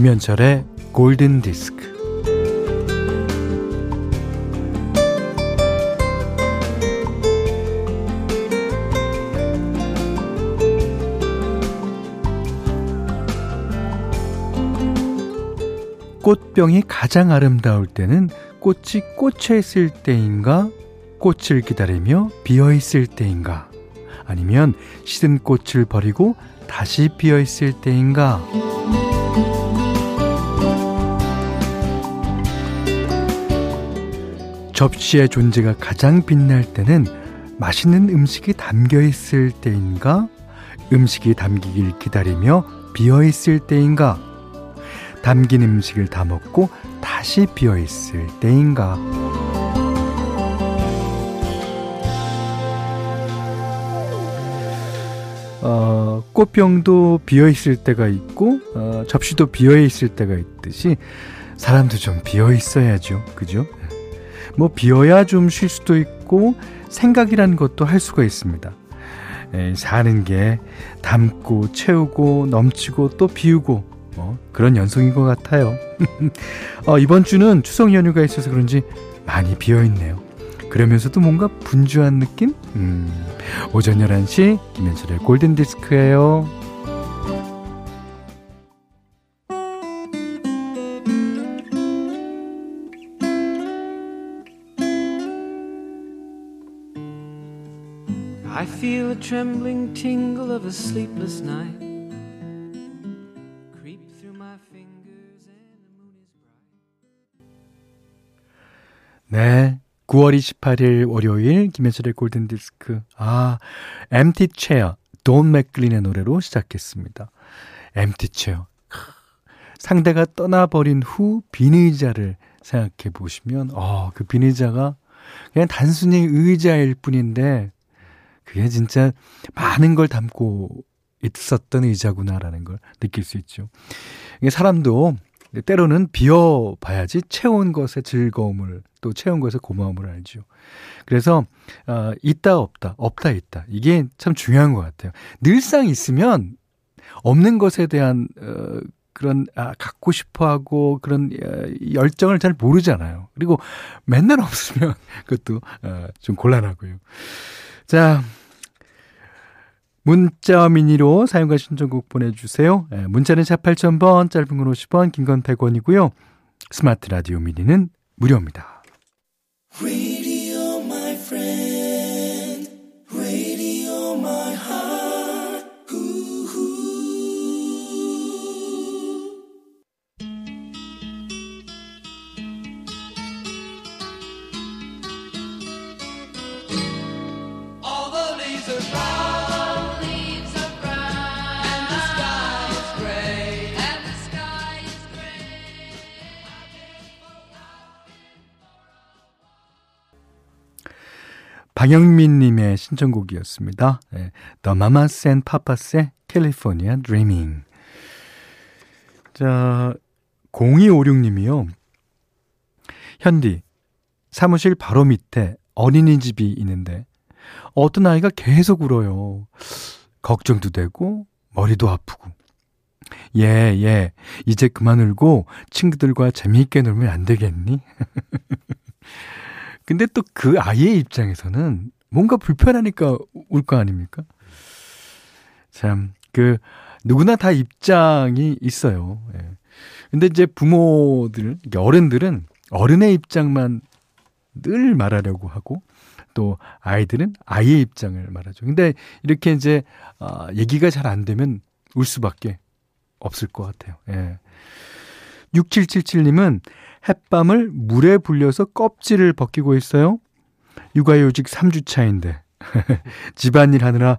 김현철의 골든 디스크. 꽃병이 가장 아름다울 때는 꽃이 꽂혀 있을 때인가? 꽃을 기다리며 비어 있을 때인가? 아니면 시든 꽃을 버리고 다시 비어 있을 때인가? 접시의 존재가 가장 빛날 때는 맛있는 음식이 담겨 있을 때인가? 음식이 담기길 기다리며 비어 있을 때인가? 담긴 음식을 다 먹고 다시 비어 있을 때인가? 어, 꽃병도 비어 있을 때가 있고 어, 접시도 비어 있을 때가 있듯이 사람도 좀 비어 있어야죠. 그죠? 뭐 비어야 좀 쉴 수도 있고 생각이라는 것도 할 수가 있습니다. 에, 사는 게 담고 채우고 넘치고 또 비우고 뭐 그런 연속인 것 같아요. 어, 이번 주는 추석 연휴가 있어서 그런지 많이 비어 있네요. 그러면서도 뭔가 분주한 느낌? 음, 오전 11시 김현철의 골든디스크예요. Trembling tingle of a sleepless night creep through my fingers and the moon is bright. 네. 9월 28일 월요일 김현철의 골든 디스크. 아, 엠티 체어 돈 맥클린의 노래로 시작했습니다. 엠티 체어. 상대가 떠나버린 후빈 의자를 생각해 보시면 어, 그빈 의자가 그냥 단순히 의자일 뿐인데 그게 진짜 많은 걸 담고 있었던 의자구나라는 걸 느낄 수 있죠. 사람도 때로는 비어 봐야지 채운 것의 즐거움을 또 채운 것의 고마움을 알죠. 그래서 어, 있다 없다 없다 있다 이게 참 중요한 것 같아요. 늘상 있으면 없는 것에 대한 어, 그런 아, 갖고 싶어하고 그런 어, 열정을 잘 모르잖아요. 그리고 맨날 없으면 그것도 어, 좀 곤란하고요. 자. 문자 미니로 사용과 신청곡 보내주세요. 예, 문자는 샵 8000번, 짧은 건 50원, 긴 건 100원이고요. 스마트 라디오 미니는 무료입니다. 방영민님의 신청곡이었습니다. 네, The Mamas and Papas의 California Dreaming. 자, 0256님이요. 현디, 사무실 바로 밑에 어린이집이 있는데 어떤 아이가 계속 울어요. 걱정도 되고 머리도 아프고. 예, 예. 이제 그만 울고 친구들과 재미있게 놀면 안 되겠니? 근데 또 그 아이의 입장에서는 뭔가 불편하니까 울 거 아닙니까? 참, 그, 누구나 다 입장이 있어요. 예. 근데 이제 부모들, 어른들은 어른의 입장만 늘 말하려고 하고, 또 아이들은 아이의 입장을 말하죠. 근데 이렇게 이제, 아, 얘기가 잘 안 되면 울 수밖에 없을 것 같아요. 예. 6777님은 햇밤을 물에 불려서 껍질을 벗기고 있어요. 육아휴직 3주 차인데 집안일 하느라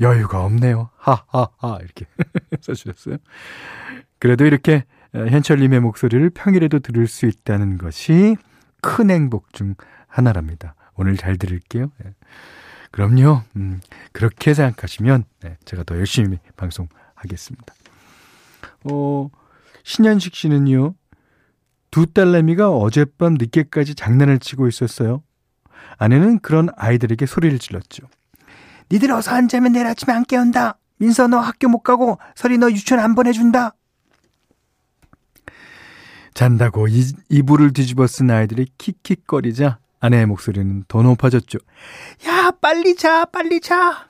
여유가 없네요. 하하하 이렇게 써주셨어요. 그래도 이렇게 어, 현철님의 목소리를 평일에도 들을 수 있다는 것이 큰 행복 중 하나랍니다. 오늘 잘 들을게요. 네. 그럼요. 음, 그렇게 생각하시면 네, 제가 더 열심히 방송하겠습니다. 어, 신현식 씨는요. 두 딸내미가 어젯밤 늦게까지 장난을 치고 있었어요. 아내는 그런 아이들에게 소리를 질렀죠. 니들 어서 안 자면 내일 아침에 안 깨운다. 민서 너 학교 못 가고 설이 너 유치원 안 보내준다. 잔다고 이, 이불을 뒤집어 쓴 아이들이 킥킥거리자 아내의 목소리는 더 높아졌죠. 야, 빨리 자, 빨리 자!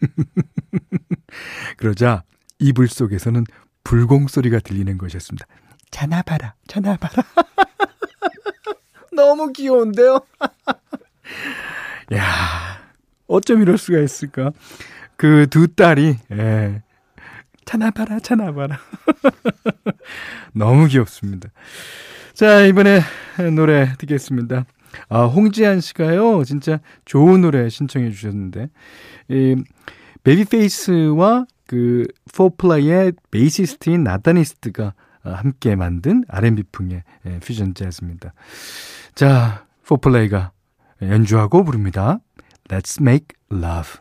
그러자 이불 속에서는 불공 소리가 들리는 것이었습니다. 자나 봐라, 자나 봐라. 너무 귀여운데요? 야, 어쩜 이럴 수가 있을까? 그 두 딸이, 예. 자나봐라, 자나봐라. 너무 귀엽습니다. 자, 이번에 노래 듣겠습니다. 아, 홍지한 씨가요, 진짜 좋은 노래 신청해 주셨는데, 이, 베이비페이스와 그, 포플레이의 베이시스트인 나단 이스트가 함께 만든 R&B풍의 예, 퓨전 재즈입니다. 자, 포플레이가 연주하고 부릅니다. Let's make love.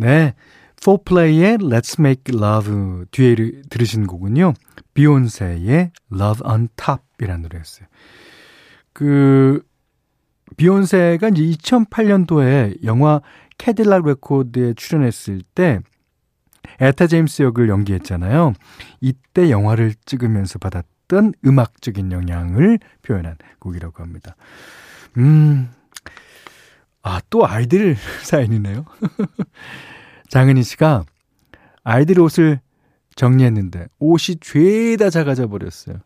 네. 4플레이의 Let's Make Love 뒤에 들으신 곡은요. 비욘세의 Love on Top이라는 노래였어요. 그 비욘세가 이제 2008년도에 영화 캐딜락 레코드에 출연했을 때 에타 제임스 역을 연기했잖아요. 이때 영화를 찍으면서 받았던 음악적인 영향을 표현한 곡이라고 합니다. 음, 아, 또 아이들 사연이네요. 장은희 씨가 아이들 옷을 정리했는데 옷이 죄다 작아져 버렸어요.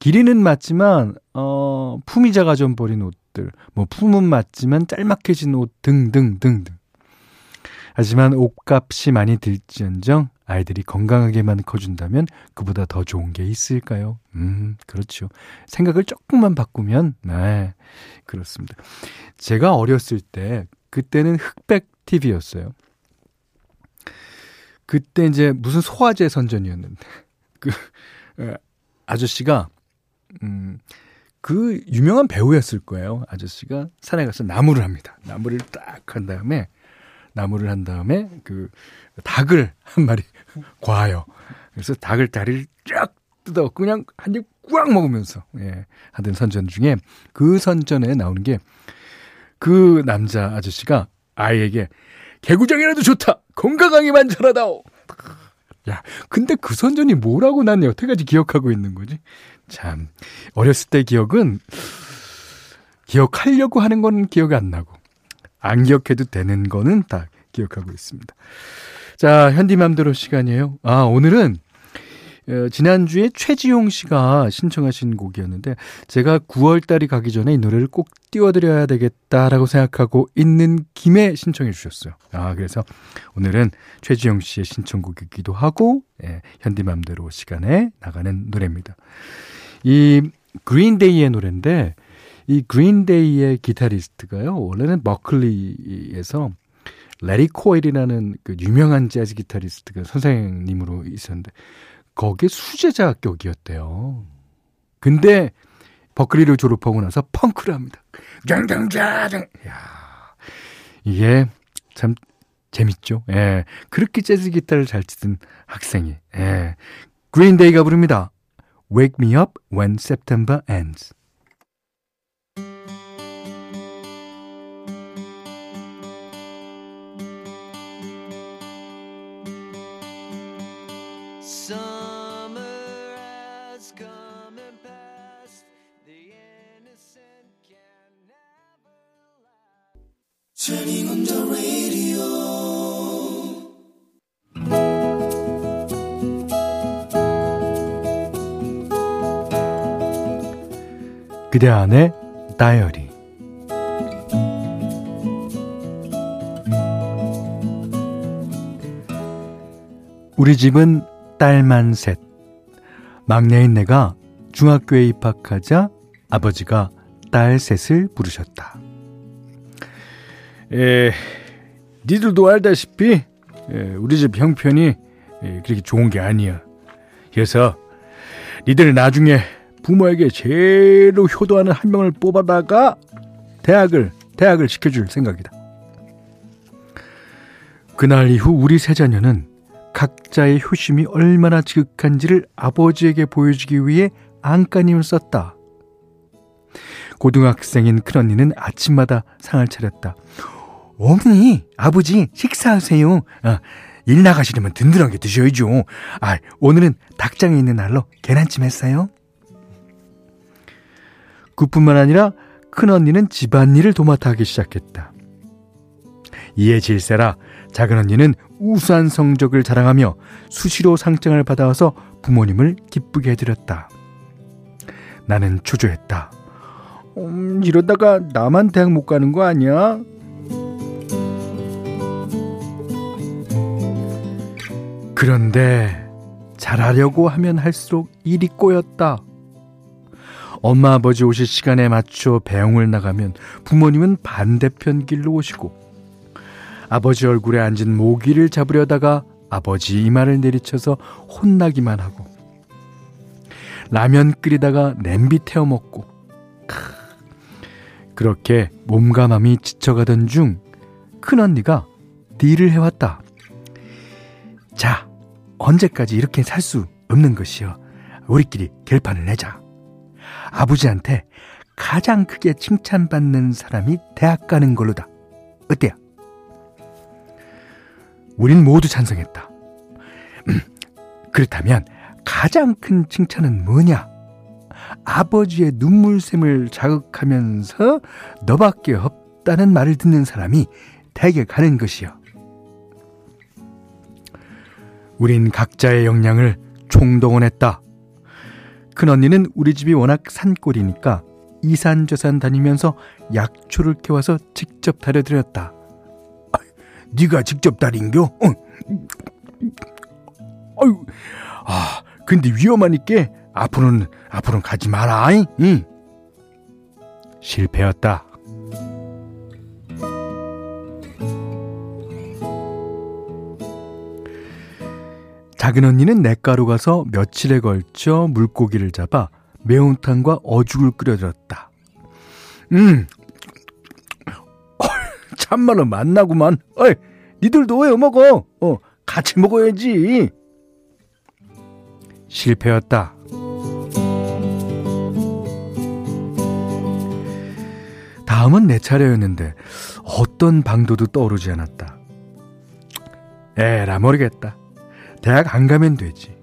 길이는 맞지만 어 품이 작아져 버린 옷들, 뭐 품은 맞지만 짤막해진 옷 등등 등등. 하지만 옷값이 많이 들지언정 아이들이 건강하게만 커준다면 그보다 더 좋은 게 있을까요? 음, 그렇죠. 생각을 조금만 바꾸면, 네, 그렇습니다. 제가 어렸을 때, 그때는 흑백 TV였어요. 그때 이제 무슨 소화제 선전이었는데 그 아저씨가 음 그 유명한 배우였을 거예요. 아저씨가 산에 가서 나무를 합니다. 나무를 딱 한 다음에 나무를 한 다음에 그 닭을 한 마리 과요. 그래서 닭을 다리를 쫙 뜯어 그냥 한 입 꽉 먹으면서 예, 하던 선전 중에 그 선전에 나오는 게 그 남자 아저씨가 아이에게 개구장이라도 좋다. 건강하게만 자라다오. 야, 근데 그 선전이 뭐라고 난 여태까지 기억하고 있는 거지? 참, 어렸을 때 기억은 기억하려고 하는 건 기억이 안 나고, 안 기억해도 되는 거는 다 기억하고 있습니다. 자, 현디맘대로 시간이에요. 아, 오늘은 어, 지난주에 최지용 씨가 신청하신 곡이었는데 제가 9월 달이 가기 전에 이 노래를 꼭 띄워드려야 되겠다라고 생각하고 있는 김에 신청해 주셨어요. 아 그래서 오늘은 최지용 씨의 신청곡이기도 하고 예, 현디맘대로 시간에 나가는 노래입니다. 이 그린데이의 노래인데 이 그린데이의 기타리스트가요 원래는 머클리에서 레리 코일이라는 그 유명한 재즈 기타리스트가 선생님으로 있었는데 거기에 수제자 격이었대요. 근데 버클리를 졸업하고 나서 펑크를 합니다. 짱짱짱짱. 야 이게 참 재밌죠. 예. 그렇게 재즈 기타를 잘 치던 학생이. 예. 그린데이가 부릅니다. Wake me up when September ends. 그대 안의 다이어리 우리 집은 딸만 셋. 막내인 내가 중학교에 입학하자 아버지가 딸 셋을 부르셨다. 에, 니들도 알다시피 에, 우리 집 형편이 에, 그렇게 좋은 게 아니야. 그래서 니들 나중에 부모에게 제일로 효도하는 한 명을 뽑아다가 대학을 대학을 시켜줄 생각이다. 그날 이후 우리 세 자녀는 각자의 효심이 얼마나 지극한지를 아버지에게 보여주기 위해 안간힘을 썼다. 고등학생인 큰언니는 아침마다 상을 차렸다. 어머니, 아버지, 식사하세요. 아, 일 나가시려면 든든하게 드셔야죠. 아, 오늘은 닭장에 있는 날로 계란찜 했어요. 그뿐만 아니라 큰언니는 집안일을 도맡아 하기 시작했다. 이에 질세라 작은 언니는 우수한 성적을 자랑하며 수시로 상장을 받아와서 부모님을 기쁘게 해드렸다. 나는 초조했다. 음, 이러다가 나만 대학 못 가는 거 아니야? 그런데 잘하려고 하면 할수록 일이 꼬였다. 엄마 아버지 오실 시간에 맞춰 배웅을 나가면 부모님은 반대편 길로 오시고 아버지 얼굴에 앉은 모기를 잡으려다가 아버지 이마를 내리쳐서 혼나기만 하고 라면 끓이다가 냄비 태워 먹고 그렇게 몸과 마음이 지쳐가던 중 큰언니가 딜을 해왔다. 자, 언제까지 이렇게 살 수 없는 것이여. 우리끼리 결판을 내자. 아버지한테 가장 크게 칭찬받는 사람이 대학 가는 걸로다. 어때요? 우린 모두 찬성했다. 음, 그렇다면 가장 큰 칭찬은 뭐냐? 아버지의 눈물샘을 자극하면서 너밖에 없다는 말을 듣는 사람이 대개 가는 것이요. 우린 각자의 역량을 총동원했다. 큰언니는 우리 집이 워낙 산골이니까 이산저산 다니면서 약초를 캐와서 직접 다려드렸다. 아, 네가 직접 다린겨? 어. 아유, 아, 근데 위험하니까 앞으로는 앞으로는 가지 마라. 응. 실패였다. 작은 언니는 냇가로 가서 며칠에 걸쳐 물고기를 잡아 매운탕과 어죽을 끓여들었다. 음, 참말로 맛나구만. 어이, 니들도 왜 먹어? 어, 같이 먹어야지. 실패였다. 다음은 내 차례였는데 어떤 방도도 떠오르지 않았다. 에라 모르겠다. 대학 안 가면 되지.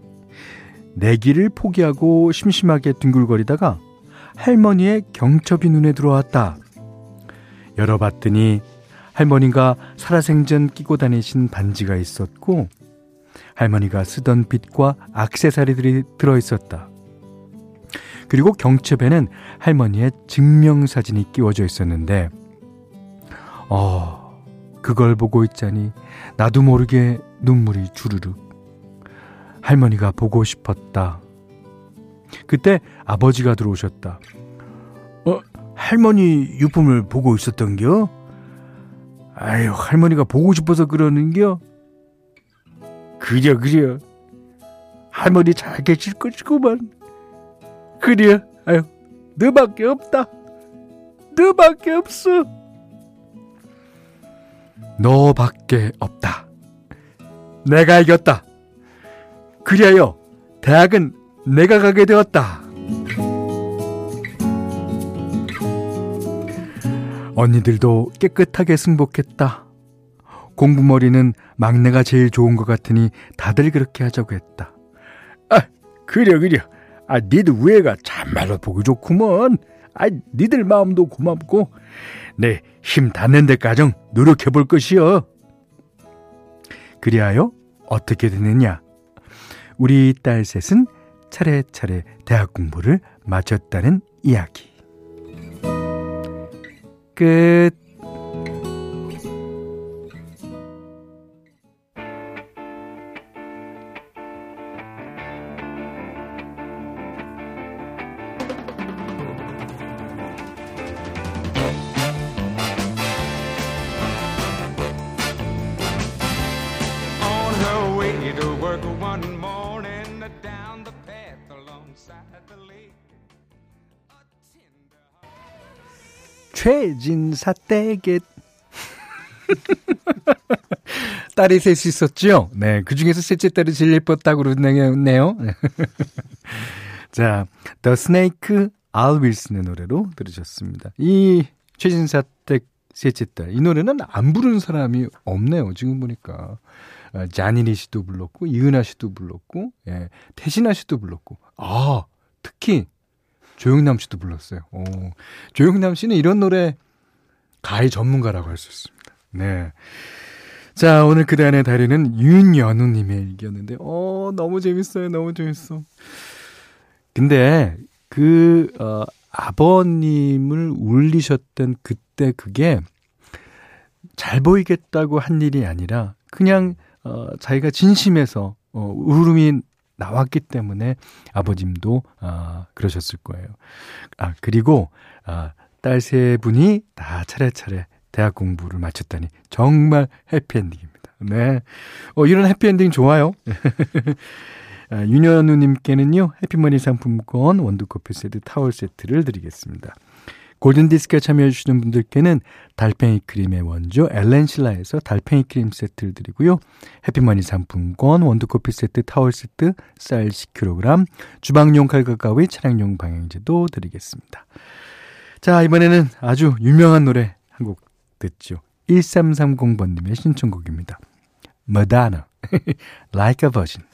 내기를 포기하고 심심하게 뒹굴거리다가 할머니의 경첩이 눈에 들어왔다. 열어봤더니 할머니가 살아생전 끼고 다니신 반지가 있었고 할머니가 쓰던 빗과 악세사리들이 들어있었다. 그리고 경첩에는 할머니의 증명사진이 끼워져 있었는데, 어, 그걸 보고 있자니 나도 모르게 눈물이 주르륵. 할머니가 보고 싶었다. 그때 아버지가 들어오셨다. 어, 할머니 유품을 보고 있었던겨? 아유, 할머니가 보고 싶어서 그러는겨? 그려, 그려. 할머니 잘 계실 것이구만. 그래, 아유, 너밖에 없다. 너밖에 없어. 너밖에 없다. 내가 이겼다. 그리하여 대학은 내가 가게 되었다. 언니들도 깨끗하게 승복했다. 공부머리는 막내가 제일 좋은 것 같으니 다들 그렇게 하자고 했다. 아, 그려, 그려. 아, 니들 우애가 참말로 보기 좋구먼. 아, 니들 마음도 고맙고, 내 힘 닿는 데까지 노력해 볼 것이여. 그리하여 어떻게 되느냐? 우리 딸 셋은 차례차례 대학 공부를 마쳤다는 이야기. 끝. 최진사 댁에 딸이 셋이 있었죠? 네, 그 중에서 셋째 딸이 제일 예뻤다고 그러네요. 자, The Snake, 알 윌슨의 노래로 들으셨습니다. 이 최진사 댁 셋째 딸, 이 노래는 안 부르는 사람이 없네요. 지금 보니까. 아, 자니리 씨도 불렀고, 이은하 씨도 불렀고, 예, 태신아 씨도 불렀고, 아, 특히 조영남 씨도 불렀어요. 오, 조영남 씨는 이런 노래 가히 전문가라고 할 수 있습니다. 네. 자, 오늘 그대 안의 다리는 윤연우님의 일기였는데, 어, 너무 재밌어요. 너무 재밌어. 근데, 그, 어, 아버님을 울리셨던 그때 그게 잘 보이겠다고 한 일이 아니라, 그냥, 어, 자기가 진심에서, 어, 울음이 나왔기 때문에 아버님도, 아, 그러셨을 거예요. 아, 그리고, 아, 딸 세 분이 다 차례차례 대학 공부를 마쳤다니 정말 해피엔딩입니다. 네. 어, 이런 해피엔딩 좋아요. 아, 윤현우님께는요, 해피머니 상품권, 원두커피 세트, 타월 세트를 드리겠습니다. 골든디스크에 참여해주시는 분들께는 달팽이 크림의 원조 엘렌실라에서 달팽이 크림 세트를 드리고요. 해피머니 상품권, 원두커피 세트, 타월 세트, 쌀 10kg, 주방용 칼과 가위, 차량용 방향제도 드리겠습니다. 자, 이번에는 아주 유명한 노래 한 곡 듣죠. 1330번님의 신청곡입니다. Madonna, Like a Virgin.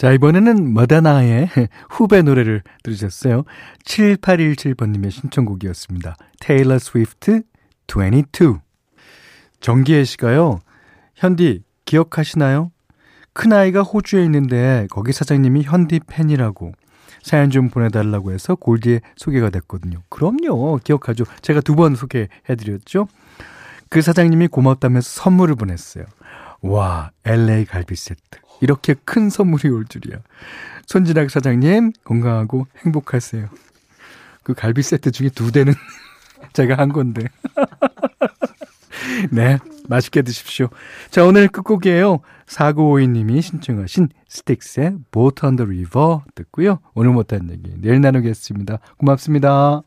자, 이번에는 머다나의 후배 노래를 들으셨어요. 7817번님의 신청곡이었습니다. 테일러 스위프트 22. 정기혜 씨가요. 현디, 기억하시나요? 큰아이가 호주에 있는데 거기 사장님이 현디 팬이라고 사연 좀 보내달라고 해서 골디에 소개가 됐거든요. 그럼요. 기억하죠. 제가 두 번 소개해드렸죠. 그 사장님이 고맙다면서 선물을 보냈어요. 와, LA 갈비 세트. 이렇게 큰 선물이 올 줄이야. 손진학 사장님, 건강하고 행복하세요. 그 갈비 세트 중에 두 대는 제가 한 건데. 네, 맛있게 드십시오. 자, 오늘 끝곡이에요. 4952님이 신청하신 스틱스의 Boat on the River 듣고요. 오늘 못한 얘기 내일 나누겠습니다. 고맙습니다.